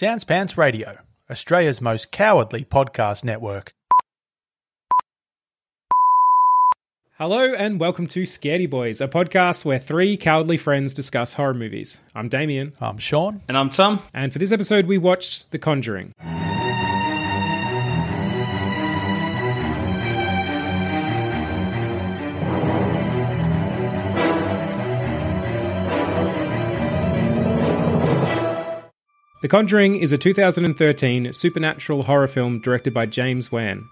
Sans Pants Radio, Australia's most cowardly podcast network. Hello and welcome to Scaredy Boys, a podcast where three cowardly friends discuss horror movies. I'm Damien, I'm Sean. And I'm Tom. and for this episode we watched The Conjuring. The Conjuring is a 2013 supernatural horror film directed by James Wan.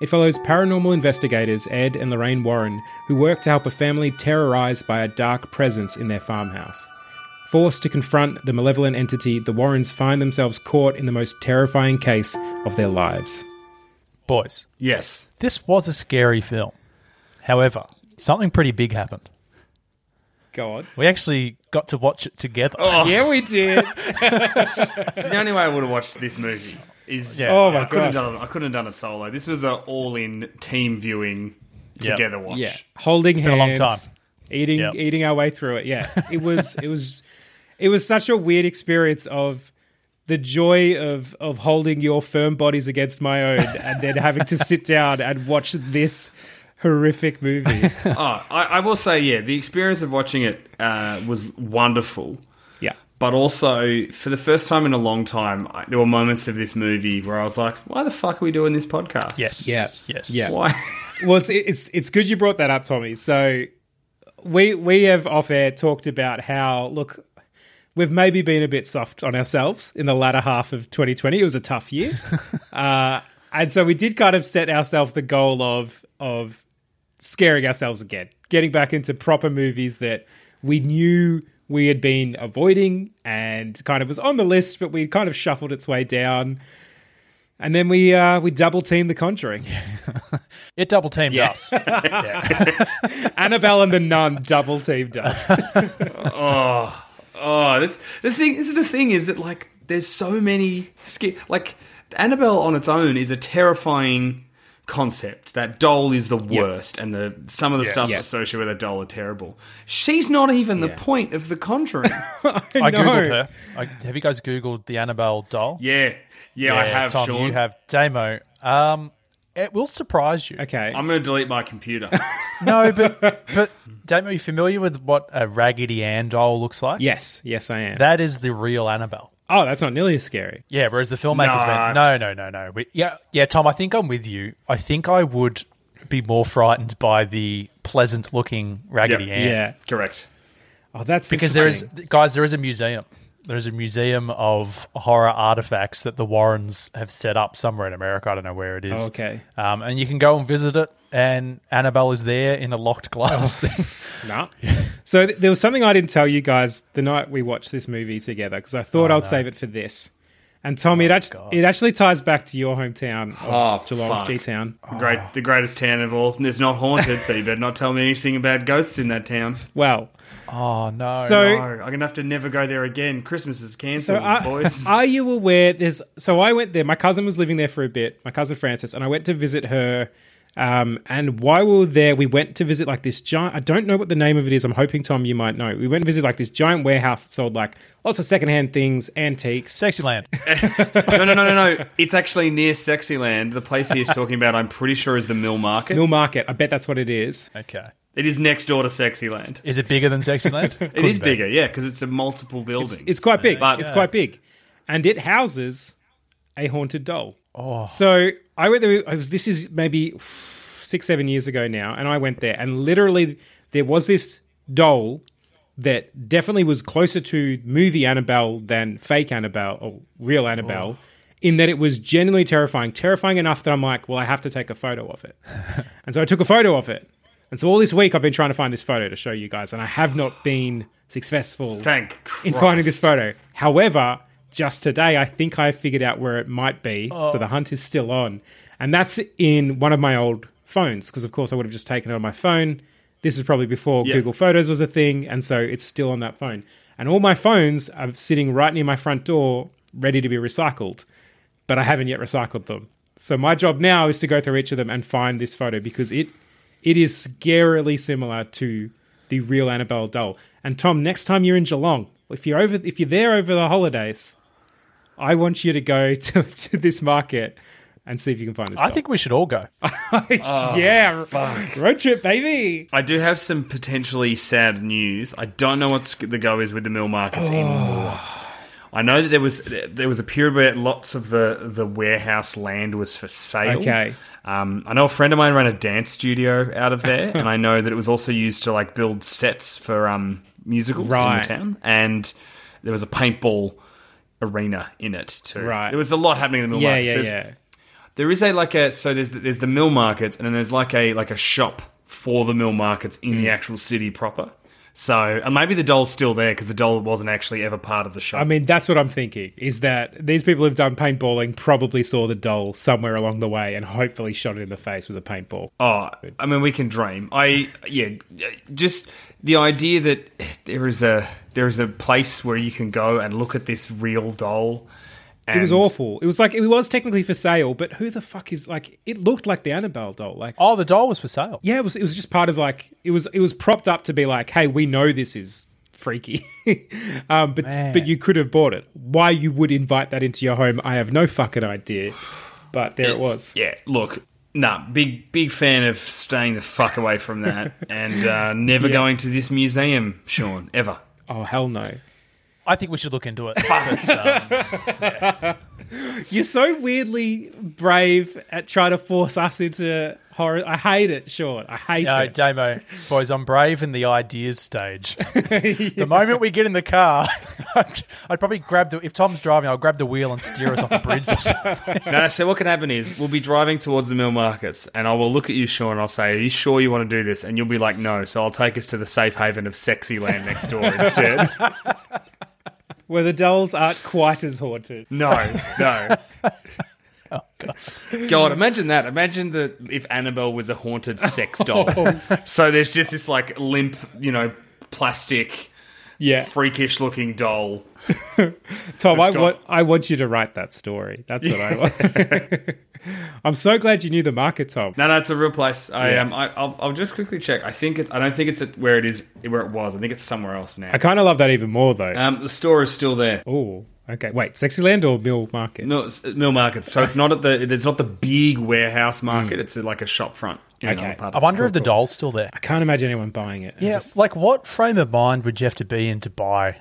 It follows paranormal investigators Ed and Lorraine Warren, who work to help a family terrorized by a dark presence in their farmhouse. Forced to confront the malevolent entity, the Warrens find themselves caught in the most terrifying case of their lives. Boys, Yes. this was a scary film. However, something pretty big happened. God. We actually got to watch it together. Oh. Yeah, we did. It's the only way I would have watched this movie. Is Yeah. Oh my I couldn't have God. done it. I couldn't have done it solo. This was an all-in team viewing Yep. together watch. yeah, holding been hands, a long time. eating Yep. eating our way through it. Yeah, it was it was it was such a weird experience of the joy of of holding your firm bodies against my own, and then having to sit down and watch this horrific movie. Oh, I, I will say, yeah, the experience of watching it uh, was wonderful. yeah, But also, for the first time in a long time, I, there were moments of this movie where I was like, "Why the fuck are we doing this podcast?" Yes. Yeah. Yes. Yeah. Why? well, it's it's it's good you brought that up, Tommy. So we we have off air talked about how look. We've maybe been a bit soft on ourselves in the latter half of 2020. It was a tough year, uh, and so we did kind of set ourselves the goal of of scaring ourselves again, getting back into proper movies that we knew we had been avoiding and kind of was on the list, but we kind of shuffled its way down. And then we uh, we double teamed The Conjuring. It double teamed Yeah. us. Annabelle and the Nun double teamed us. Oh, this the thing. This is the thing is that like there's so many sca- like Annabelle on its own is a terrifying concept. That doll is the worst, and the some of the stuff Yes. associated with that doll are terrible. She's not even the point of the Conjuring. I know. googled her. I, have you guys googled the Annabelle doll? yeah, yeah, I have. Tom, Sean. you have Damo. Um, it will surprise you. Okay. I'm going to delete my computer. No, but but Damo, are you familiar with what a Raggedy Ann doll looks like? yes, yes, I am. That is the real Annabelle. Oh, that's not nearly as scary. Yeah, whereas the filmmakers Nah. went, no, no, no, no. We, yeah, yeah, Tom, I think I'm with you. I think I would be more frightened by the pleasant looking Raggedy Yep. Ann. Yeah. Correct. Oh, that's Because there is, guys, there is a museum. There's a museum of horror artifacts that the Warrens have set up somewhere in America. I don't know where it is. Oh, okay. Um, and you can go and visit it, and Annabelle is there in a locked glass Oh. thing. Nah. So th- there was something I didn't tell you guys the night we watched this movie together because I thought I'd save it for this. And Tommy, it, oh, act- it actually ties back to your hometown of Oh, Geelong, fuck. G-Town. The Great, the greatest town of all. It's not haunted, so you better not tell me anything about ghosts in that town. Well, Oh, no. so No, I'm gonna have to never go there again. Christmas is So cancelled, are, boys. are you aware? There's so I went there. My cousin was living there for a bit. My cousin Francis and I went to visit her. Um, and while we were there, we went to visit like this giant. I don't know what the name of it is. I'm hoping Tom, you might know. We went to visit like this giant warehouse that sold like lots of secondhand things, antiques. Sexyland. no, no, no, no, no. It's actually near Sexyland. The place he he's talking about, I'm pretty sure, is the Mill Market. Mill Market. I bet that's what it is. Okay. It is next door to Sexyland. Is it bigger than Sexyland? It is bigger, yeah, because it's a multiple building. It's quite big. But- it's quite big, and it houses a haunted doll. Oh, so I went there. I was. This is maybe six, seven years ago now, and I went there, and literally there was this doll that definitely was closer to movie Annabelle than fake Annabelle or real oh. Annabelle. In that it was genuinely terrifying, terrifying enough that I'm like, well, I have to take a photo of it, and so I took a photo of it, And so all this week I've been trying to find this photo to show you guys, and I have not been successful Thank in finding this photo. However, just today I think I figured out where it might be. So oh. the hunt is still on. And that's in one of my old phones, because of course I would have just taken it on my phone. This is probably before Yeah. Google Photos was a thing, and so it's still on that phone. And all my phones are sitting right near my front door, ready to be recycled but I haven't yet recycled them. So my job now is to go through each of them and find this photo because it it is scarily similar to the real Annabelle doll. And Tom, next time you're in Geelong, if you're over if you're there over the holidays, I want you to go to, to this market and see if you can find this. I doll. think we should all go. yeah, road trip, baby. I do have some potentially sad news. I don't know what the go is with the mill markets anymore. I know that there was there was a period where lots of the, the warehouse land was for sale. Okay. Um, I know a friend of mine ran a dance studio out of there, and I know that it was also used to like build sets for um, musicals in the town. And there was a paintball arena in it too. Right. There was a lot happening in the mill Yeah, markets. yeah, There's- yeah. there is a like a so there's there's the mill markets and then there's like a like a shop for the mill markets in Mm. the actual city proper. So and maybe the doll's still there because the doll wasn't actually ever part of the show. I mean, that's what I'm thinking. Is that these people who've done paintballing probably saw the doll somewhere along the way and hopefully shot it in the face with a paintball. oh, I mean we can dream. I yeah, just the idea that there is a there is a place where you can go and look at this real doll. It was awful. It was like it was technically for sale, but who the fuck is like? It looked like the Annabelle doll. Like, Oh, the doll was for sale. yeah, it was. It was just part of like it was. It was propped up to be like, hey, we know this is freaky, um, but Man. but you could have bought it. Why you would invite that into your home, I have no fucking idea. But there it was. Yeah, look, nah, big big fan of staying the fuck away from that and uh, never going to this museum, Sean, ever. Oh hell no! I think we should look into it. But, um, You're so weirdly brave at trying to force us into horror. I hate it, Sean. I hate no, it. No, Damo, boys, I'm brave in the ideas stage. the moment we get in the car, I'd, I'd probably grab the. If Tom's driving, I'll grab the wheel and steer us off a bridge or something. No, so what can happen is we'll be driving towards the mill markets, and I will look at you, Sean. and I'll say, "Are you sure you want to do this?" And you'll be like, "No." So I'll take us to the safe haven of Sexy Land next door instead. Where the dolls aren't quite as haunted. no, no. Oh, God, imagine that. Imagine that if Annabelle was a haunted sex doll. Oh. so there's just this like limp, you know, plastic, Yeah, freakish looking doll. Tom, I got- want I want you to write that story. That's what I want. I'm so glad you knew the market, Tom. No, no, it's a real place. I Yeah. um, I, I'll, I'll just quickly check. I think it's. I don't think it's at where it is, where it was. I think it's somewhere else now. I kind of love that even more, though. Um, the store is still there. oh, okay. Wait, Sexyland or Mill Market? No, it's Mill Market. So it's not at the. It's not the big warehouse market. It's like a shop front. Okay. another I of- wonder if the doll's still there. I can't imagine anyone buying it. Yeah, Just- like what frame of mind would you have to be in to buy?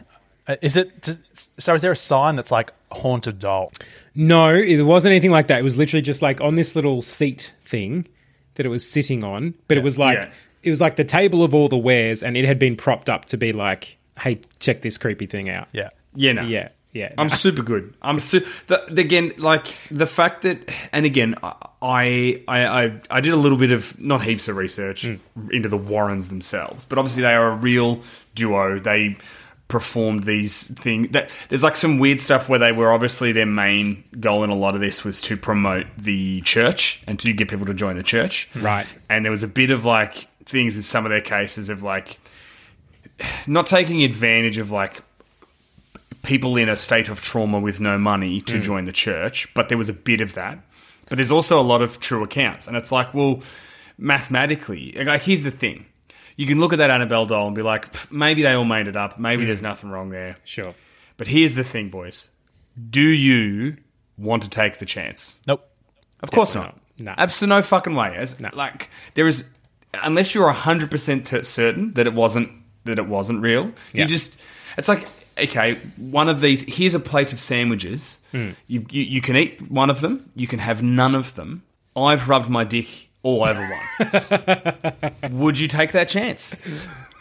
Uh, Is it so? Is there a sign that's like haunted doll? no, it wasn't anything like that. It was literally just like on this little seat thing that it was sitting on, but it was like Yeah. it was like the table of all the wares, and it had been propped up to be like, "Hey, check this creepy thing out." Yeah, Yeah, no. yeah, yeah. I'm super good. I'm su- the, the- again like the fact that, and again, I, I I I did a little bit of not heaps of research into the Warrens themselves, but obviously they are a real duo. They performed these things. That there's like some weird stuff where they were obviously their main goal in a lot of this was to promote the church and to get people to join the church, Right. And there was a bit of like things with some of their cases of like not taking advantage of like people in a state of trauma with no money to mm. join the church, but there was a bit of that. But there's also a lot of true accounts, and it's like, well, mathematically, like here's the thing: you can look at that Annabelle doll and be like, maybe they all made it up, maybe mm. there's nothing wrong there. sure. But here's the thing, boys: do you want to take the chance? nope. Of course Definitely not. not. No. Absolutely no fucking way. As, No. Like there is, unless you're hundred percent certain that it wasn't that it wasn't real. Yeah. You just, it's like okay, one of these. Here's a plate of sandwiches. Mm. You, you you can eat one of them. You can have none of them. I've rubbed my dick all over one. Would you take that chance?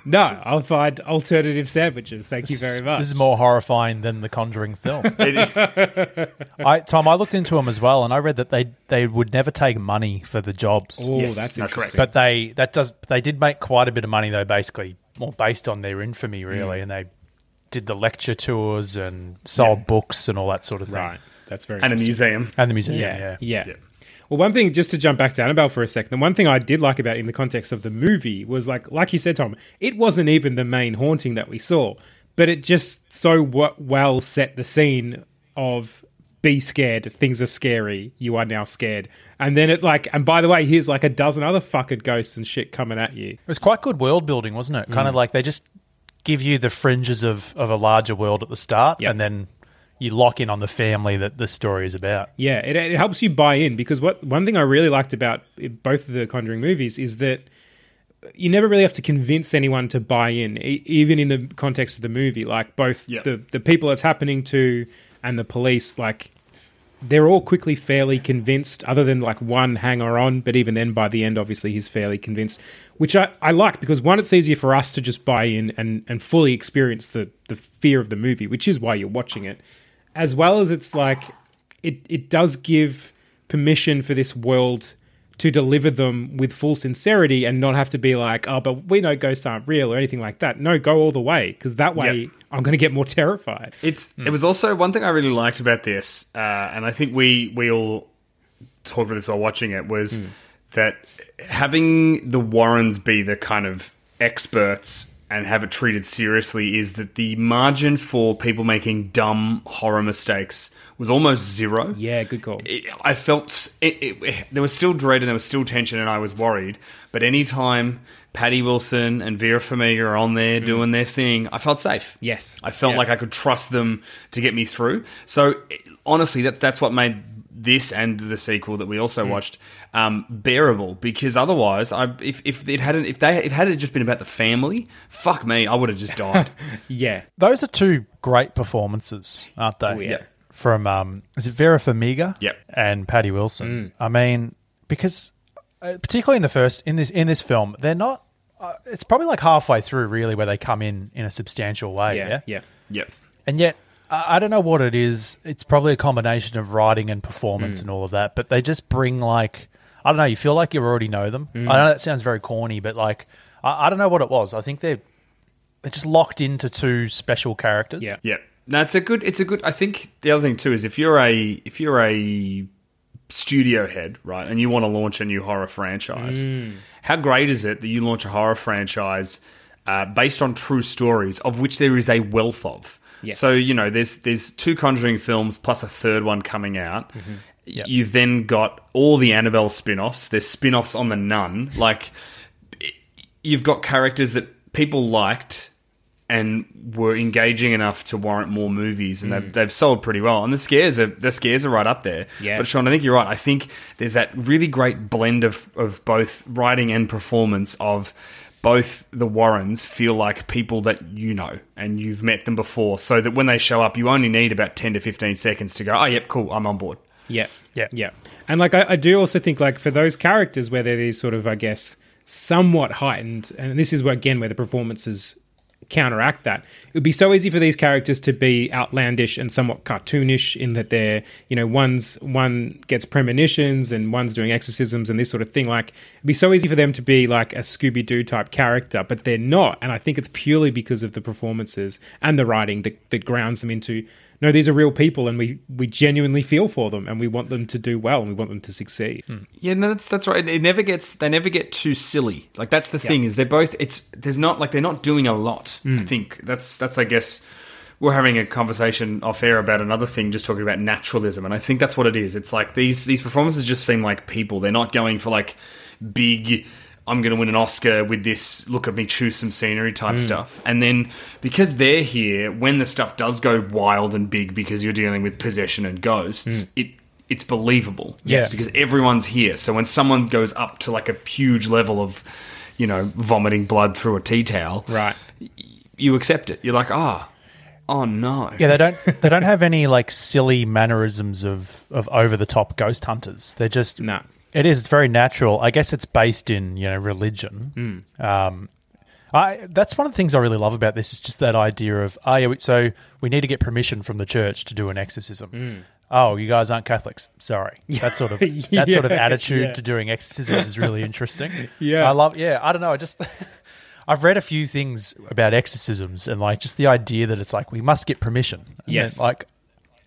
No, I'll find alternative sandwiches. Thank you very much. This is more horrifying than the Conjuring film. It is. I, Tom, I looked into them as well, and I read that they they would never take money for the jobs, oh, Yes, that's no, interesting. but they that does they did make quite a bit of money though, basically, more based on their infamy, Mm. really, and they did the lecture tours and sold books and all that sort of thing, right, that's very and a museum. and the museum, Yeah, yeah, yeah, Yeah. Well, one thing, just to jump back to Annabelle for a second, the one thing I did like about it in the context of the movie was like, like you said, Tom, it wasn't even the main haunting that we saw, but it just so w- well set the scene of be scared, things are scary, you are now scared, and then it like, and by the way, here's like a dozen other fucking ghosts and shit coming at you. It was quite good world building, wasn't it? Mm. Kind of like they just give you the fringes of, of a larger world at the start, Yep. and then you lock in on the family that the story is about. Yeah, it, it helps you buy in because what one thing I really liked about it- both of the Conjuring movies is that you never really have to convince anyone to buy in, e- even in the context of the movie. Like both Yeah. the the people it's happening to and the police, like they're all quickly fairly convinced, other than like one hanger on. But even then, by the end, obviously he's fairly convinced, which I, I like because one, it's easier for us to just buy in and and fully experience the the fear of the movie, which is why you're watching it, as well as it's like it it does give permission for this world to deliver them with full sincerity and not have to be like, oh, but we know ghosts aren't real or anything like that. No, go all the way because that way Yep. I'm going to get more terrified. It's it was also one thing I really liked about this, uh, and I think we we all talked about this while watching it was that having the Warrens be the kind of experts and have it treated seriously is that the margin for people making dumb horror mistakes was almost zero. Yeah, good call. it, I felt it, it, it- there was still dread and there was still tension, and I was worried. But anytime Patrick Wilson and Vera Farmiga are on there mm. doing their thing, I felt safe. Yes. I felt Yeah. like I could trust them to get me through. So eh, honestly, that's that's what made this and the sequel that we also watched um, bearable. Because otherwise, I if, if it hadn't if they if had it just been about the family, fuck me, I would have just died. Yeah. Those are two great performances, aren't they? Oh, yeah. From um, is it Vera Farmiga? Yep. And Patrick Wilson. I mean, because uh, particularly in the first in this in this film, they're not. Uh, it's probably like halfway through, really, where they come in in a substantial way. Yeah. Yeah. Yeah. yep. And yet, I don't know what it is. It's probably a combination of writing and performance mm. and all of that. But they just bring like I don't know. You feel like you already know them. Mm. I know that sounds very corny, but like I, I don't know what it was. I think they're they're just locked into two special characters. Yeah. Yeah. No, it's a good. It's a good. I think the other thing too is if you're a if you're a studio head, right, and you want to launch a new horror franchise, mm. how great is it that you launch a horror franchise uh, based on true stories, of which there is a wealth of. Yes. So you know, there's there's two Conjuring films plus a third one coming out. Mm-hmm. Yep. You've then got all the Annabelle spin-offs. There's spin-offs on the Nun. Like you've got characters that people liked and were engaging enough to warrant more movies, and they've, mm. they've sold pretty well. And the scares are the scares are right up there. Yeah. But Sean, I think you're right. I think there's that really great blend of of both writing and performance of both the Warrens feel like people that you know and you've met them before, so that when they show up, you only need about ten to fifteen seconds to go. Oh, yep, cool, I'm on board. Yeah, Yeah. yeah. And like, I, I do also think like for those characters where they're these sort of, I guess, somewhat heightened, and this is where again where the performances counteract that. It would be so easy for these characters to be outlandish and somewhat cartoonish in that they're, you know, one's one gets premonitions and one's doing exorcisms and this sort of thing. Like, it'd be so easy for them to be like a Scooby Doo type character, but they're not. And I think it's purely because of the performances and the writing that, that grounds them into no, these are real people, and we we genuinely feel for them, and we want them to do well, and we want them to succeed. Hmm. Yeah, no, that's that's right. It never gets they never get too silly. Like that's the thing is they're both. It's there's not like they're not doing a lot. I hmm. think that's that's I guess we're having a conversation off air about another thing, just talking about naturalism, and I think that's what it is. It's like these these performances just seem like people. They're not going for like big. I'm going to win an Oscar with this. Look at me chew some scenery type stuff. And then because they're here, when the stuff does go wild and big, because you're dealing with possession and ghosts, it it's believable. Yes. because everyone's here. So when someone goes up to like a huge level of, you know, vomiting blood through a tea towel, Right. you accept it. You're like, ah, oh no. Yeah, they don't they don't have any like silly mannerisms of of over the top ghost hunters. They're just Nah. It is. It's very natural. I guess it's based in you know religion. Um, I, that's one of the things I really love about this is just that idea of oh yeah, we, so we need to get permission from the church to do an exorcism. Mm. Oh, you guys aren't Catholics. Sorry, that sort of that sort of attitude yeah. to doing exorcisms is really interesting. Yeah. I love. Yeah, I don't know. I just I've read a few things about exorcisms and like just the idea that it's like we must get permission. And Yes. then, like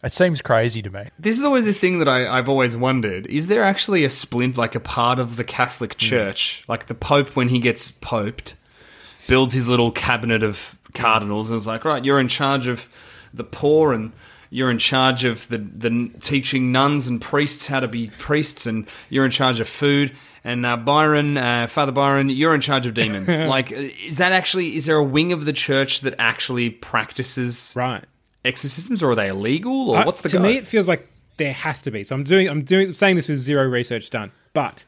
it seems crazy to me. This is always this thing that I, I've always wondered: is there actually a splint, like a part of the Catholic Church, like the Pope when he gets poped, builds his little cabinet of cardinals and is like, right, you're in charge of the poor and you're in charge of the, the teaching nuns and priests how to be priests and you're in charge of food and uh, Byron, uh, Father Byron, you're in charge of demons. like, is that actually? Is there a wing of the church that actually practices Right. Exorcisms, or are they illegal, or Uh, what's the to go? me it feels like there has to be so i'm doing i'm doing I'm saying this with zero research done but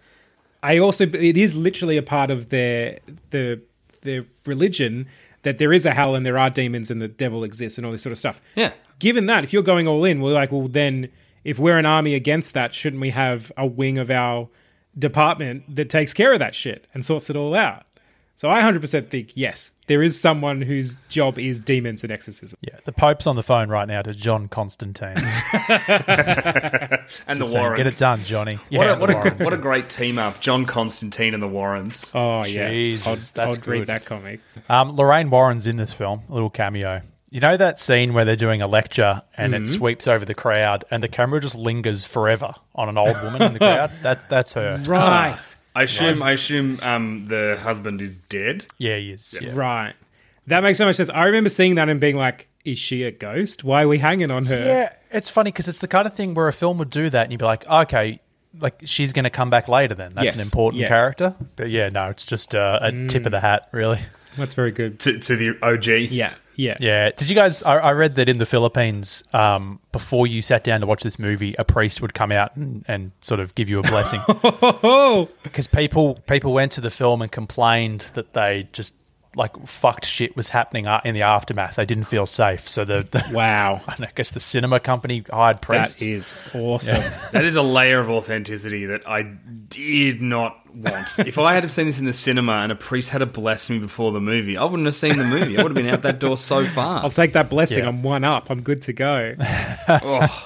i also it is literally a part of their the their religion that there is a hell and there are demons and the devil exists and all this sort of stuff Yeah. given that if you're going all in we're like well then if we're an army against that shouldn't we have a wing of our department that takes care of that shit and sorts it all out so i 100% think yes there is someone whose job is demons and exorcism Yeah, the Pope's on the phone right now to John Constantine. and the saying, Warrens. Get it done, Johnny. What, a, what, the a, Warrens. what a great team up, John Constantine and the Warrens. oh yeah Jesus, i'd, that's I'd read good. that comic Um, Lorraine Warren's in this film, a little cameo. You know that scene where they're doing a lecture and Mm-hmm. it sweeps over the crowd and the camera just lingers forever on an old woman in the crowd? That's that's her. right I assume I assume um, the husband is dead. Yeah, he is. Yeah. Right. That makes so much sense. I remember seeing that and being like, is she a ghost? Why are we hanging on her? Yeah, it's funny because it's the kind of thing where a film would do that and you'd be like, okay, like she's going to come back later then. That's Yes, an important yeah. character. But yeah, no, it's just uh, a tip of the hat, really. That's very good. To, to the OG. Yeah. Yeah. Yeah. Did you guys? I, I read that in the Philippines, um, before you sat down to watch this movie, a priest would come out and, and sort of give you a blessing Oh, because people people went to the film and complained that they just like fucked shit was happening uh, in the aftermath. They didn't feel safe, so the, the wow. I guess the cinema company hired priests. That is awesome. That is a layer of authenticity that I did not want. if I had have seen this in the cinema and a priest had to bless me before the movie, I wouldn't have seen the movie. I would have been out that door so fast. I'll take that blessing. Yeah. I'm one up. I'm good to go. Oh,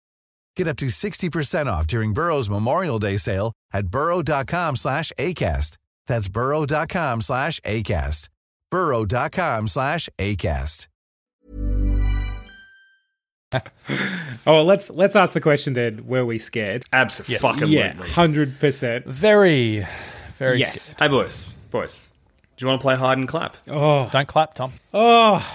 Get up to 60% off during Burrow's Memorial Day sale at burrow.com slash ACAST. That's burrow.com slash ACAST. burrow.com slash ACAST. Oh, let's let's ask the question then. Were we scared? absolutely. Yeah, hundred percent. Very, very. Yes. scared. Hey, boys. Boys. Do you want to play hide and clap? Oh, Don't clap, Tom. oh.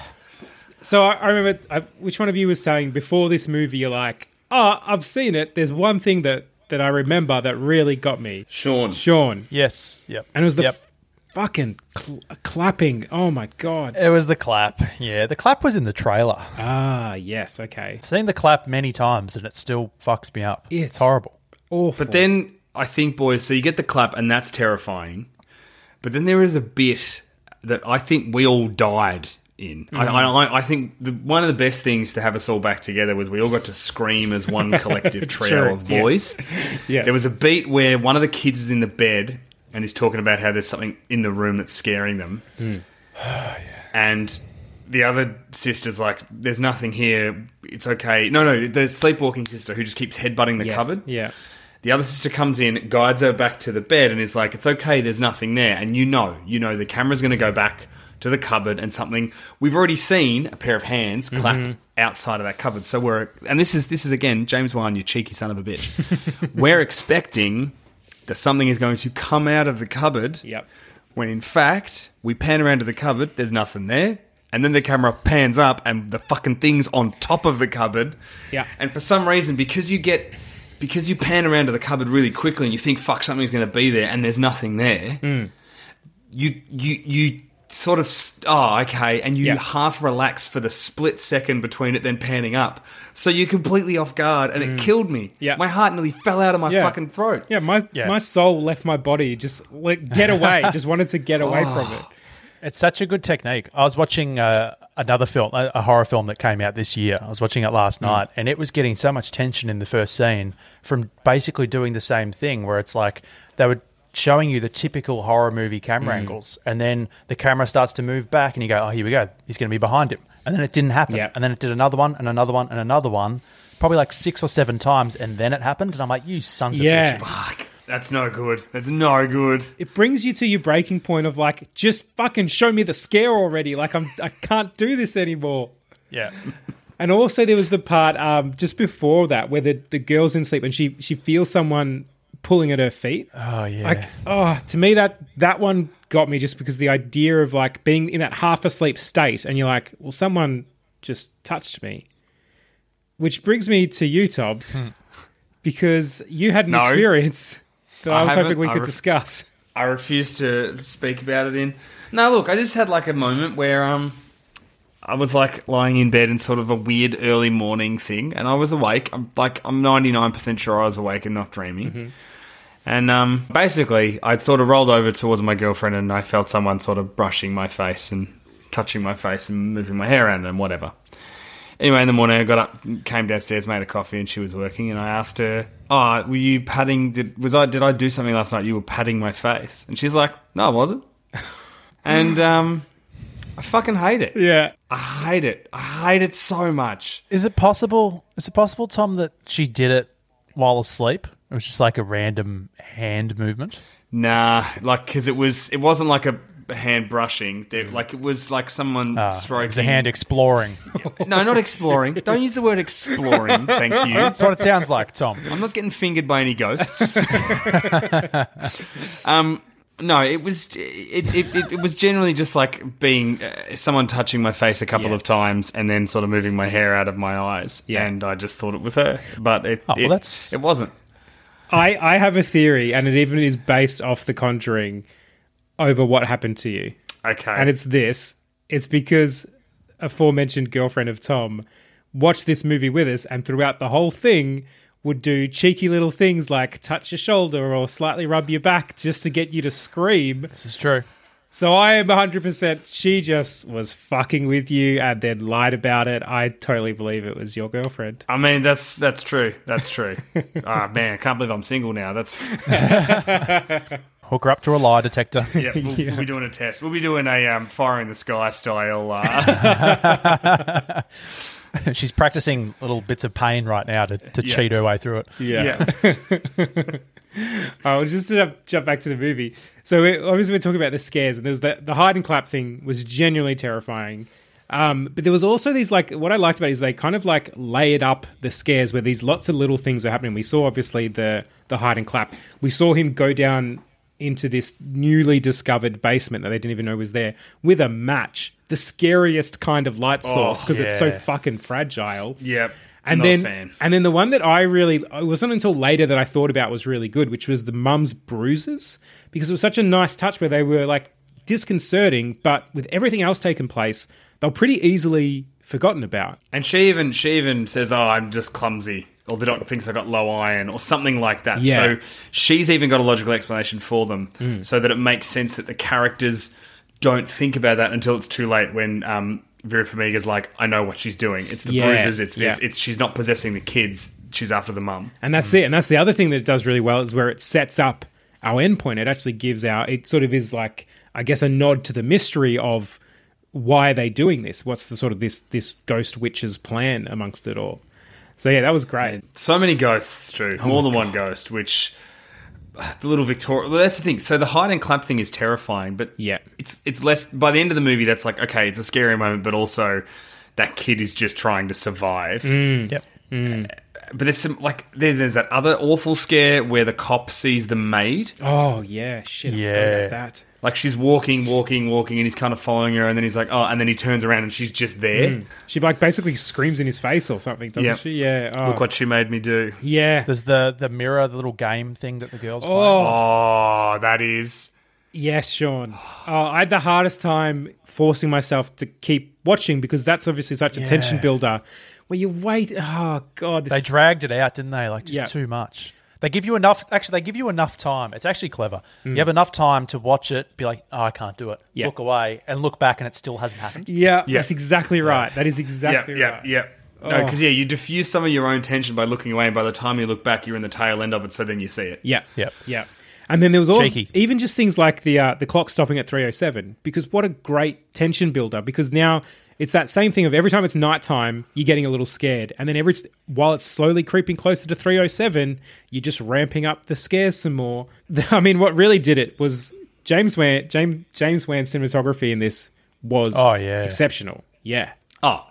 So I, I remember I, which one of you was saying before this movie. You're like, oh, I've seen it. There's one thing that that I remember that really got me. Sean. Sean, Yes. Yep. and it was the Yep. f- fucking cl- clapping. Oh my god. It was the clap. Yeah, the clap was in the trailer. Ah, yes. Okay. I've seen the clap many times, and it still fucks me up. It's- It's horrible. Awful. But then I think, boys, so you get the clap, and that's terrifying. But then there is a bit that I think we all died in. Mm. I, I, I think the, one of the best things to have us all back together was we all got to scream as one collective trio Sure, of boys. Yes. There was a beat where one of the kids is in the bed and he's talking about how there's something in the room that's scaring them. Hmm. And the other sister's like, there's nothing here. It's okay. No, no, the sleepwalking sister who just keeps headbutting the Yes, cupboard. Yeah. The other sister comes in, guides her back to the bed, and is like, "It's okay. There's nothing there." And you know, you know, the camera's going to go back to the cupboard, and something we've already seen a pair of hands clap outside of that cupboard. So we're, and this is this is again James Wan, you cheeky son of a bitch. we're expecting that something is going to come out of the cupboard. Yep. When in fact, we pan around to the cupboard, there's nothing there. And then the camera pans up and the fucking thing's on top of the cupboard. Yeah. And for some reason, because you get because you pan around to the cupboard really quickly and you think fuck something's going to be there and there's nothing there, Hmm. you you you sort of oh okay, and you Yeah. half relax for the split second between it then panning up, so you're completely off guard and it killed me. Yeah. my heart nearly fell out of my Yeah. fucking throat. Yeah, my Yeah. my soul left my body. Just like get away. just wanted to get away from it. It's such a good technique. I was watching uh, another film, a, a horror film that came out this year. I was watching it last night, and it was getting so much tension in the first scene from basically doing the same thing, where it's like they were showing you the typical horror movie camera angles, and then the camera starts to move back, and you go, "Oh, here we go. He's going to be behind him," and then it didn't happen, Yeah. and then it did another one, and another one, and another one, probably like six or seven times, and then it happened, and I'm like, "You sons Yeah. of bitches!" Fuck, that's no good. That's no good. It brings you to your breaking point of like, just fucking show me the scare already. Like I'm, I can't do this anymore. Yeah, And also there was the part um, just before that where the, the girl's in sleep and she she feels someone pulling at her feet. oh yeah. Like oh, to me that that one got me just because the idea of like being in that half asleep state and you're like, well, someone just touched me. Which brings me to you, Tom, because you had an No. experience that I, I was hoping we I could discuss. I refuse to speak about it in. No, look, I just had like a moment where um, I was like lying in bed in sort of a weird early morning thing, and I was awake. I'm like I'm 99 percent sure I was awake and not dreaming. And um, basically, I'd sort of rolled over towards my girlfriend, and I felt someone sort of brushing my face and touching my face and moving my hair around and whatever. Anyway, in the morning, I got up, came downstairs, made a coffee, and she was working. And I asked her, "Oh, were you patting? Did was I? Did I do something last night? You were patting my face?" And she's like, "No, I wasn't." and um, I fucking hate it. Yeah. I hate it. I hate it so much. Is it possible? Is it possible, Tom, that she did it while asleep? It was just like a random hand movement. Nah, like because it was, it wasn't like a hand brushing. There, like it was like someone Ah, stroking. it was a hand exploring. no, not exploring. Don't use the word exploring. Thank you. That's what it sounds like, Tom. I'm not getting fingered by any ghosts. um, no, it was it, it, it, it was generally just like being uh, someone touching my face a couple Yeah. of times and then sort of moving my hair out of my eyes. Yeah. and I just thought it was her, but it Oh, well, it, that's- it wasn't. I, I have a theory, and it even is based off The Conjuring over what happened to you. Okay, And it's this it's because aforementioned girlfriend of Tom watched this movie with us, and throughout the whole thing, would do cheeky little things like touch your shoulder or slightly rub your back just to get you to scream. This is true. So I am 100% she just was fucking with you and then lied about it. I totally believe it was your girlfriend. I mean that's that's true. That's true. Ah man, I can't believe I'm single now. That's Hook her up to a lie detector. yeah. We'll, we'll be doing a test. We'll be doing a um, fire in the sky style. Uh, She's practicing little bits of pain right now to, to cheat her way through it. Yeah. Oh, just to jump, jump back to the movie. So we, obviously we're talking about the scares, and there's the the hide and clap thing was genuinely terrifying. Um, but there was also these like what I liked about it is they kind of like layered up the scares where these lots of little things were happening. We saw obviously the the hide and clap. We saw him go down into this newly discovered basement that they didn't even know was there with a match, the scariest kind of light oh, source because it's so fucking fragile. yep. And then, and then the one that I really, it wasn't until later that I thought about was really good, which was the mum's bruises, because it was such a nice touch where they were like disconcerting, but with everything else taking place, they're pretty easily forgotten about. And she even she even says, "Oh, I'm just clumsy," or the doctor thinks I got low iron, or something like that. Yeah. So she's even got a logical explanation for them, so that it makes sense that the characters don't think about that until it's too late. When um, Vera Farmiga's like, "I know what she's doing. It's the Yeah, bruises. It's this. yeah. It's she's not possessing the kids. She's after the mum." And that's it. And that's the other thing that it does really well is where it sets up our endpoint. It actually gives our, it sort of is like, I guess, a nod to the mystery of why are they doing this? What's the sort of this this ghost witch's plan amongst it all? So yeah, that was great. So many ghosts too, oh more than one ghost. Which the little Victoria. Well, that's the thing. So the hide and clap thing is terrifying, but Yeah. it's it's less. By the end of the movie, that's like okay, it's a scary moment, but also that kid is just trying to survive. Mm. Mm, yep. Mm. But there's some like there, there's that other awful scare where the cop sees the maid. Oh yeah, shit. I Yeah. about that. Like she's walking, walking, walking, and he's kind of following her, and then he's like, oh, and then he turns around and she's just there. Hmm. She like basically screams in his face or something, doesn't Yep. she? Yeah. Oh, Look what she made me do. yeah. There's the the mirror, the little game thing that the girls play. Oh, Oh, that is. Yes, Sean. Oh, I had the hardest time forcing myself to keep watching because that's obviously such a tension builder. Where you wait, oh god, this They dragged it out, didn't they? Like just Yeah. too much. They give you enough. Actually, they give you enough time. It's actually clever. Mm. You have enough time to watch it. Be like, oh, I can't do it. Yeah. Look away and look back, and it still hasn't happened. yeah, Yeah. that's exactly right. That is Yeah, exactly yeah, right. yeah. No, Oh. because yeah, you diffuse some of your own tension by looking away, and by the time you look back, you're in the tail end of it. So then you see it. Yeah, Yep. yeah. And then there was also Cheeky. even just things like the uh, the clock stopping at three oh seven because what a great tension builder because now it's that same thing of every time it's nighttime you're getting a little scared and then every while it's slowly creeping closer to three oh seven you're just ramping up the scares some more. I mean, what really did it was James Wan James James Wan cinematography in this was Oh, yeah. exceptional. Yeah, Oh,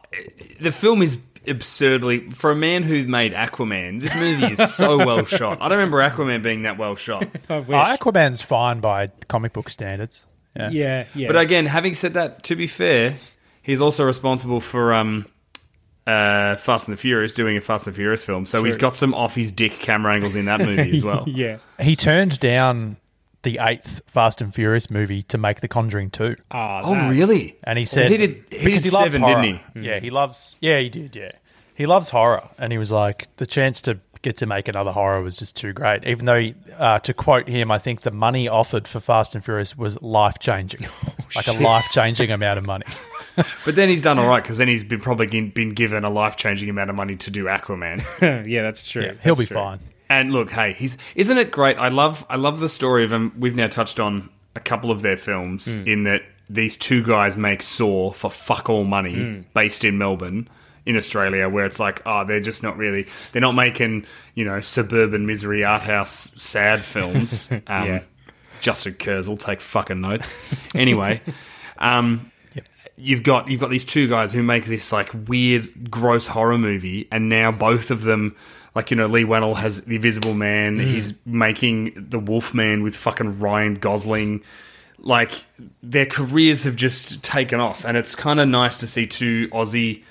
the film is absurdly for a man who made Aquaman. This movie is so well shot. I don't remember Aquaman being that well shot. I Oh, wish. Aquaman's fine by comic book standards. Yeah. yeah, yeah. But again, having said that, to be fair, he's also responsible for um, uh, Fast and the Furious doing a Fast and the Furious film. So he's got some off his dick camera angles in that movie as well. yeah. He turned down the eighth Fast and Furious movie to make The Conjuring two, Ah, Oh, that's- really? and he Because said he did, he because did he loves seven, horror. didn't he? Yeah, he loves. Yeah, he did. Yeah, he loves horror, and he was like, the chance to get to make another horror was just too great. Even though, he, uh, to quote him, I think the money offered for Fast and Furious was life changing, like a life changing amount of money. But then he's done all right because then he's been probably been given a life changing amount of money to do Aquaman. yeah, that's true. Yeah, he'll That's be true. fine. and look, hey, he's isn't it great? I love I love the story of him. We've now touched on a couple of their films in that these two guys make Saw for fuck all money, based in Melbourne. In Australia, where it's like, oh, they're just not really, they're not making, you know, suburban misery art house sad films. Um, Yeah. Justin Kurzel, take fucking notes. Anyway, um, you've got you've got these two guys who make this like weird, gross horror movie, and now both of them, like you know, Leigh Whannell has the Invisible Man. Mm. He's making the Wolfman with fucking Ryan Gosling. Like their careers have just taken off, and it's kind of nice to see two Aussie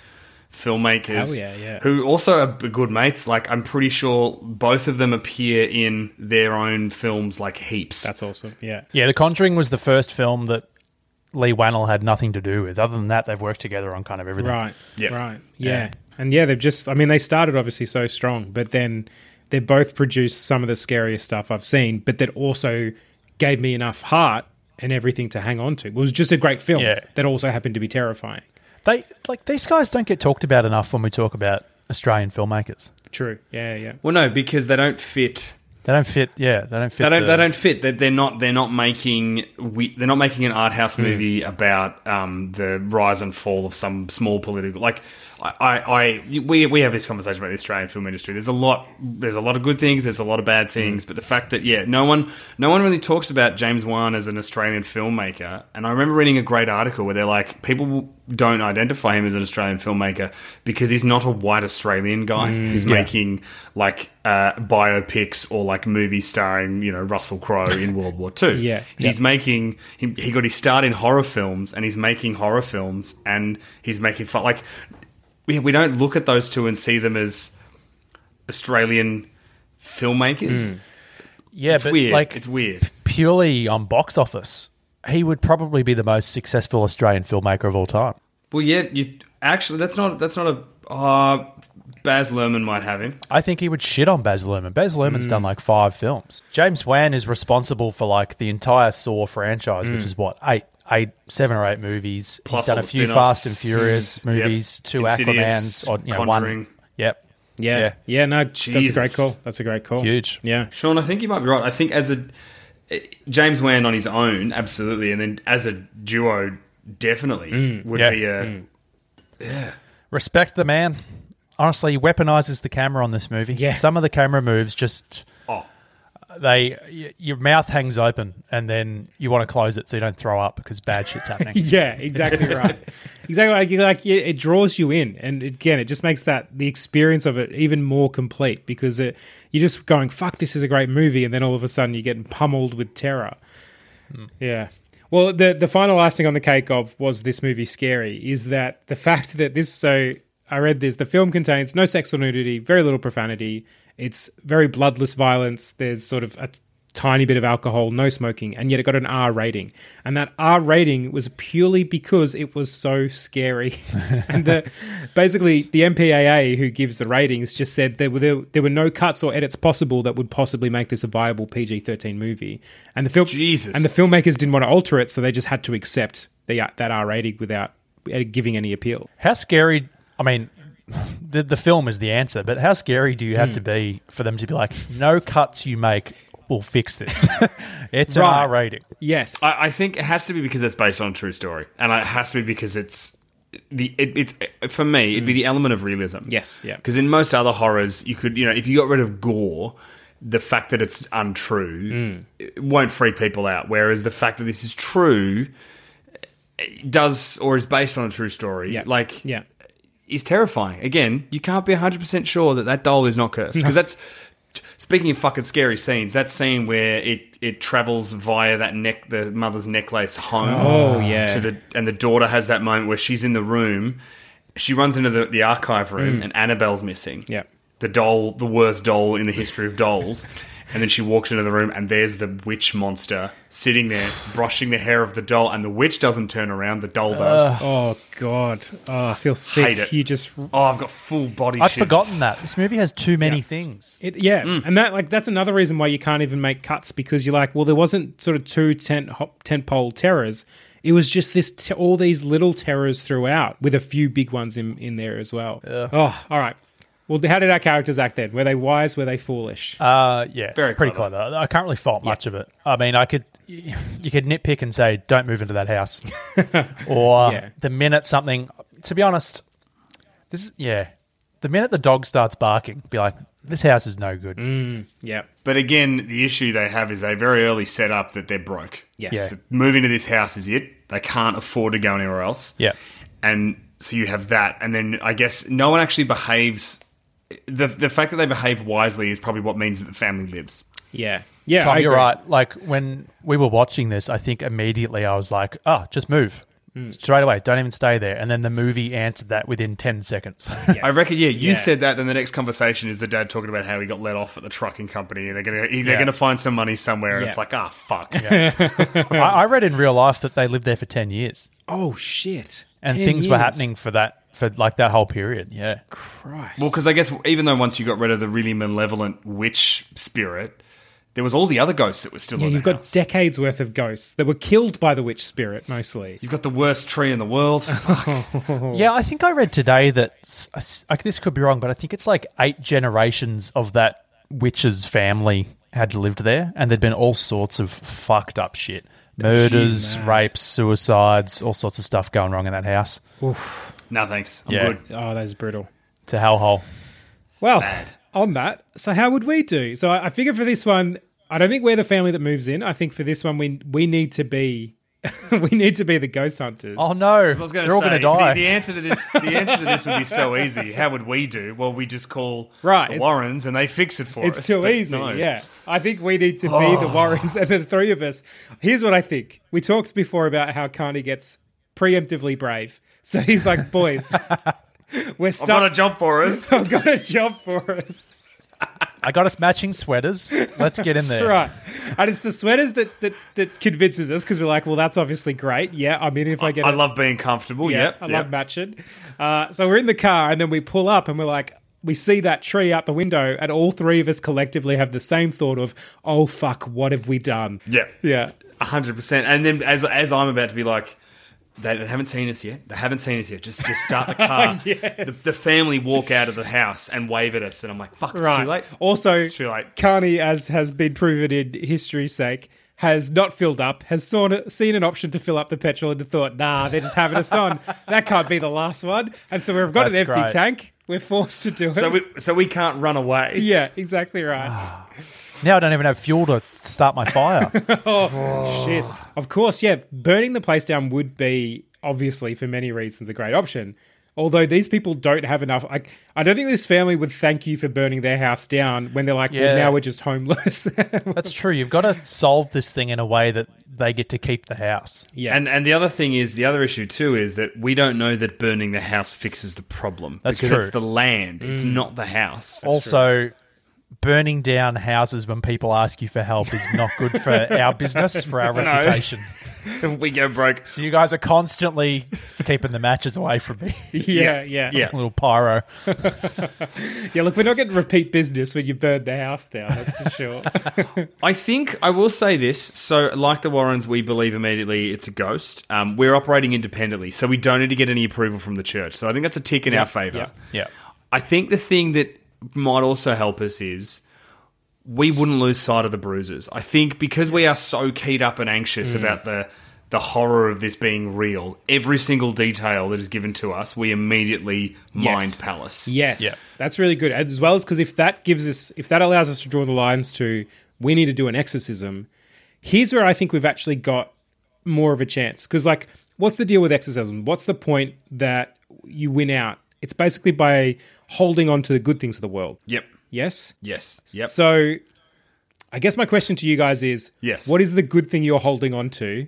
filmmakers yeah, yeah. who also are good mates. Like I'm pretty sure both of them appear in their own films like heaps. That's awesome. Yeah. Yeah, The Conjuring was the first film that Leigh Whannell had nothing to do with. Other than that, they've worked together on kind of everything. Right. Yeah. Right. Yeah. Yeah. And yeah, they've just, I mean, they started obviously so strong, but then they both produced some of the scariest stuff I've seen, but that also gave me enough heart and everything to hang on to. It was just a great film Yeah. that also happened to be terrifying. They like these guys don't get talked about enough when we talk about Australian filmmakers. True. Yeah. Yeah. well, no, because they don't fit They don't fit. Yeah, they don't fit. They don't. the- They don't fit. They're, they're not. They're not making. We, they're not making an art house movie about um, the rise and fall of some small political. Like I, I, I, we we have this conversation about the Australian film industry. There's a lot. There's a lot of good things. There's a lot of bad things. But the fact that yeah, no one, no one really talks about James Wan as an Australian filmmaker. And I remember reading a great article where they're like, people don't identify him as an Australian filmmaker because he's not a white Australian guy. he's making like uh, biopics or like movies starring you know Russell Crowe in World War Two. Yeah. he's making he, he got his start in horror films and he's making horror films and he's making fun like we we don't look at those two and see them as Australian filmmakers. Hmm. Yeah, It's but weird. like it's weird. purely on box office, he would probably be the most successful Australian filmmaker of all time. Well, yeah, you actually that's not that's not a. Uh, Baz Luhrmann might have him. I think he would shit on Baz Luhrmann. Baz Luhrmann's done hmm. like five films. James Wan is responsible for like the entire Saw franchise, which hmm. is what eight, eight, seven or eight movies. Plus He's done a few. Fast and Furious mm. Yep. movies, two Insidious, Aquamans, or you know, one. Yep. Yeah, Yeah. yeah, no, that's a great call. That's a great call. Huge. Yeah, Sean, I think you might be right. I think as a eh, James Wan on his own, absolutely, and then as a duo, definitely mm. would Yeah. be a. Mm. Yeah. Respect the man. Honestly, he weaponizes the camera on this movie. Yeah. Some of the camera moves just they y- your mouth hangs open and then you want to close it so you don't throw up because bad shit's happening. yeah, exactly right. exactly like like yeah, it draws you in, and again, it just makes that the experience of it even more complete because it, you're just going, "Fuck, this is a great movie," and then all of a sudden you're getting pummeled with terror. Hmm. Yeah. Well, the the final icing on the cake of was this movie scary is that the fact that this so I read this the film contains no sex or nudity, very little profanity. It's very bloodless violence. There's sort of a tiny bit of alcohol, no smoking, and yet it got an R rating. And that R rating was purely because it was so scary. and the, basically, the MPAA who gives the ratings just said there were there, there were no cuts or edits possible that would possibly make this a viable PG-13 movie. And the film Jesus. and the filmmakers didn't want to alter it, so they just had to accept the that R rating without giving any appeal. How scary? I mean, the the film is the answer, but how scary do you have to hmm. be for them to be like, no cuts you make will fix this? it's Right. an R rating. Yes. I, I think it has to be because it's based on a true story, and it has to be because it's the it, it's for me it'd be hmm. the element of realism. Yes, yeah. Because in most other horrors, you could you know if you got rid of gore. The fact that it's untrue it won't freak people out. Whereas the fact that this is true eh, does or is based on a true story, yeah. like yeah. Is terrifying. Again, you can't be 100% sure that that doll is not cursed. Because that's, speaking of fucking scary scenes, that scene where it, it travels via that neck, the mother's necklace home. Oh, yeah. To the, and the daughter has that moment where she's in the room. She runs into the, the archive room and Annabelle's missing. Mm. Yeah. The doll, the worst doll in the history of dolls. And then she walks into the room, and there's the witch monster sitting there, brushing the hair of the doll. And the witch doesn't turn around; the doll does. Oh god. Oh, I feel sick. Hate it. You just Oh, I've got full body. I'd shivers. forgotten that this movie has too many things. It, yeah, Mm. and that like that's another reason why you can't even make cuts because you're like, well, there wasn't sort of two tent tent pole terrors. It was just this te- all these little terrors throughout, with a few big ones in in there as well. Oh, all right. Well, how did our characters act then? Were they wise? Were they foolish? Uh, yeah, Very pretty clever. clever. I can't really fault much of it. I mean, I could you could nitpick and say, "Don't move into that house," or Yeah. the minute something. To be honest, this is yeah. The minute the dog starts barking, be like, "This house is no good." Mm. yeah. But again, the issue they have is they very early set up that they're broke. Yes. Yeah. So moving to this house is it. They can't afford to go anywhere else. Yeah. And so you have that, and then I guess no one actually behaves. The the fact that they behave wisely is probably what means that the family lives. Yeah. Yeah. Tom, I you're agree. right. Like when we were watching this, I think immediately I was like, "Oh, just move." Straight away, don't even stay there. And then the movie answered that within 10 seconds. I reckon, yeah, you Yeah. said that. Then the next conversation is the dad talking about how he got let off at the trucking company, and they're gonna they're Yeah. gonna find some money somewhere, and Yeah. it's like, ah, fuck. I, I read in real life that they lived there for 10 years Oh shit. and 10 things were happening for that, for like that whole period. Yeah. Christ. Well, because I guess even though once you got rid of the really malevolent witch spirit, there was all the other ghosts that were still yeah, in you've the got house. decades worth of ghosts that were killed by the witch spirit mostly. You've got the worst tree in the world. Yeah, I think I read today that s- s- like, this could be wrong, but I think it's like eight generations of that witch's family had lived there, and there'd been all sorts of fucked up shit, murders, rapes, suicides, all sorts of stuff going wrong in that house. No thanks. I'm Yeah. good. Oh, that's brutal. It's a hellhole. Well, on that, so how would we do? So I, I figure for this one, I don't think we're the family that moves in. I think for this one, we we need to be we need to be the ghost hunters. Oh no, I was going they're all going to die. The, the answer to this, the answer to this would be so easy. How would we do? Well, we just call Right, the Warrens and they fix it for it's us. It's too easy. no. Yeah, I think we need to be the oh. Warrens and the three of us. Here's what I think. We talked before about how Carney gets preemptively brave. So he's like, boys, We're I've got a job for us. I've got a job for us. I got us matching sweaters. Let's get in there. That's right. And it's the sweaters that, that, that convinces us because we're like, well, that's obviously great. Yeah, I mean, in if I get I it. love being comfortable. Yeah, yep. I yep. love matching. Uh, so we're in the car and then we pull up and we're like, we see that tree out the window and all three of us collectively have the same thought of, oh, fuck, what have we done? Yeah. Yeah. hundred percent. And then as as I'm about to be like, they haven't seen us yet. They haven't seen us yet. Just just start the car. the, the family walk out of the house and wave at us, and I'm like, fuck, it's Right. too late. Also, It's too late. Carney, as has been proven in history's sake, has not filled up, has saw, seen an option to fill up the petrol and thought, nah, they're just having us on. That can't be the last one. And so we've got That's an empty great. tank. We're forced to do it. So we so we can't run away. yeah, exactly right. Now I don't even have fuel to start my fire. Oh, shit. Of course, yeah. Burning the place down would be obviously for many reasons a great option. Although these people don't have enough, like I don't think this family would thank you for burning their house down when they're like, Yeah. "Well, now we're just homeless." That's true. You've got to solve this thing in a way that they get to keep the house. yeah, And and the other thing is the other issue too is that we don't know that burning the house fixes the problem. That's because true. it's the land. It's mm. not the house. also, burning down houses when people ask you for help is not good for our business, for our reputation. If we go broke. So you guys are constantly keeping the matches away from me. yeah, yeah, Yeah. Little pyro. Yeah, look, we're not getting repeat business when you burn the house down. That's for sure. I think I will say this. So, like the Warrens, we believe immediately it's a ghost. Um, we're operating independently, so we don't need to get any approval from the church. So, I think that's a tick in our favour. yep. Yeah. I think the thing that might also help us is we wouldn't lose sight of the bruises. I think because we are so keyed up and anxious Mm. about the the horror of this being real, every single detail that is given to us, we immediately mind Yes. palace. yes, Yeah. that's really good. As well as because if that gives us, if that allows us to draw the lines to, we need to do an exorcism. Here's where I think we've actually got more of a chance. Because, like, what's the deal with exorcism? What's the point that you win out? It's basically by holding on to the good things of the world. Yep. Yes. Yes. Yep. So, I guess my question to you guys is: Yes. what is the good thing you're holding on to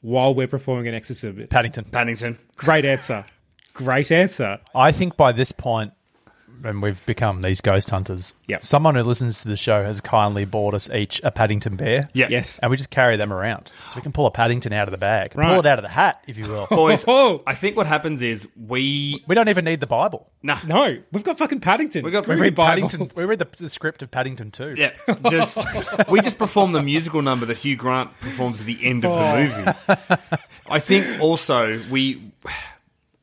while we're performing an exorcism? Paddington. Paddington. Great answer. Great answer. I think by this point, when we've become these ghost hunters, Yep. someone who listens to the show has kindly bought us each a Paddington bear. Yeah. Yes. And we just carry them around. So we can pull a Paddington out of the bag. Right. Pull it out of the hat, if you will. Boys. I think what happens is we we don't even need the Bible. nah, No, we've got fucking Paddington. We got- We read Bible. Paddington. We read the, the script of Paddington too. Yeah, just we just perform the musical number that Hugh Grant performs at the end of Oh. the movie. I think also we.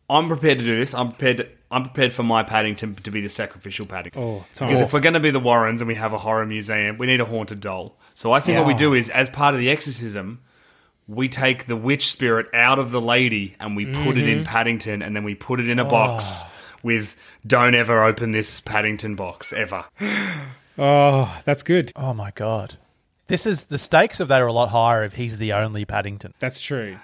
I'm prepared to do this. I'm prepared. To, I'm prepared for my Paddington to be the sacrificial Paddington. Oh, Tom. because if we're going to be the Warrens and we have a horror museum, we need a haunted doll. So I think what we do is, as part of the exorcism, we take the witch spirit out of the lady and we put it in Mm-hmm. Paddington, and then we put it in a box Oh. with "Don't ever open this Paddington box ever." Oh, that's good. Oh my god. This is the stakes of that are a lot higher if he's the only Paddington. That's true.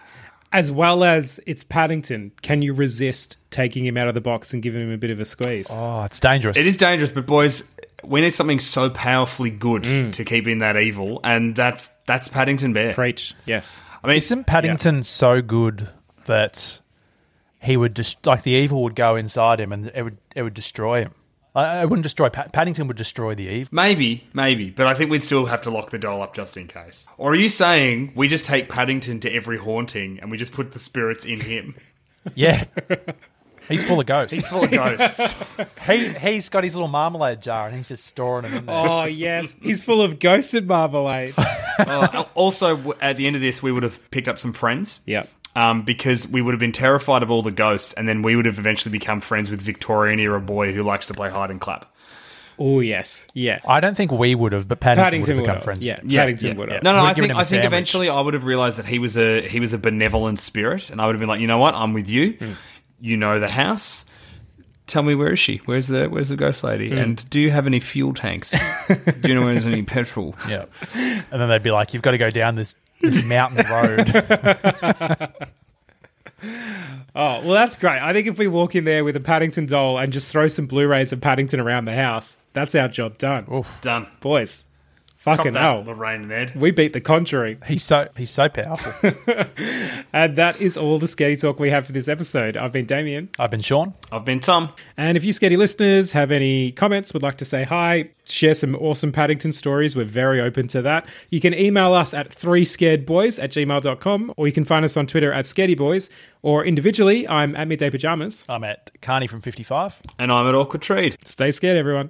As well as it's Paddington, can you resist taking him out of the box and giving him a bit of a squeeze? Oh, it's dangerous. It is dangerous, but boys, we need something so powerfully good Mm. to keep in that evil, and that's that's Paddington Bear. Preach. Yes. I mean, Isn't Paddington so good that he would just like the evil would go inside him and it would it would destroy him? I, I wouldn't destroy Pa- Paddington. Would destroy the Eve. maybe, maybe, but I think we'd still have to lock the doll up just in case. Or are you saying we just take Paddington to every haunting and we just put the spirits in him? Yeah, he's full of ghosts. He's full of ghosts. he he's got his little marmalade jar and he's just storing them in there. Oh, yes. He's full of ghosts and marmalade. Uh, also, at the end of this, we would have picked up some friends. Yep. Um, because we would have been terrified of all the ghosts, and then we would have eventually become friends with Victorian era boy who likes to play hide and clap. Oh, yes. Yeah. I don't think we would have, but Paddington, Paddington would would have become have. friends. Yeah. Yeah, Paddington yeah, would have. No, no. We'd I think him I a think eventually I would have realized that he was a he was a benevolent spirit, and I would have been like, you know what, I'm with you. Hmm. You know the house. Tell me where is she? Where's the Where's the ghost lady? Hmm. And do you have any fuel tanks? do you know where there's any petrol? Yeah. And then they'd be like, "You've got to go down this this mountain road." Oh, well, that's great. I think if we walk in there with a Paddington doll and just throw some Blu rays of Paddington around the house, that's our job done. Done. Boys, Fucking Cop hell. that, Lorraine and Ed. We beat the Conjuring. He's so he's so powerful. And that is all the Scary Talk we have for this episode. I've been Damien. I've been Sean. I've been Tom. And if you Scaredy listeners have any comments, would like to say hi, share some awesome Paddington stories, we're very open to that. You can email us at 3scaredboys at gmail.com, or you can find us on Twitter at scaredyboys, or individually, I'm at Midday Pajamas. I'm at Carney from 55. And I'm at Awkward Trade. Stay scared, everyone.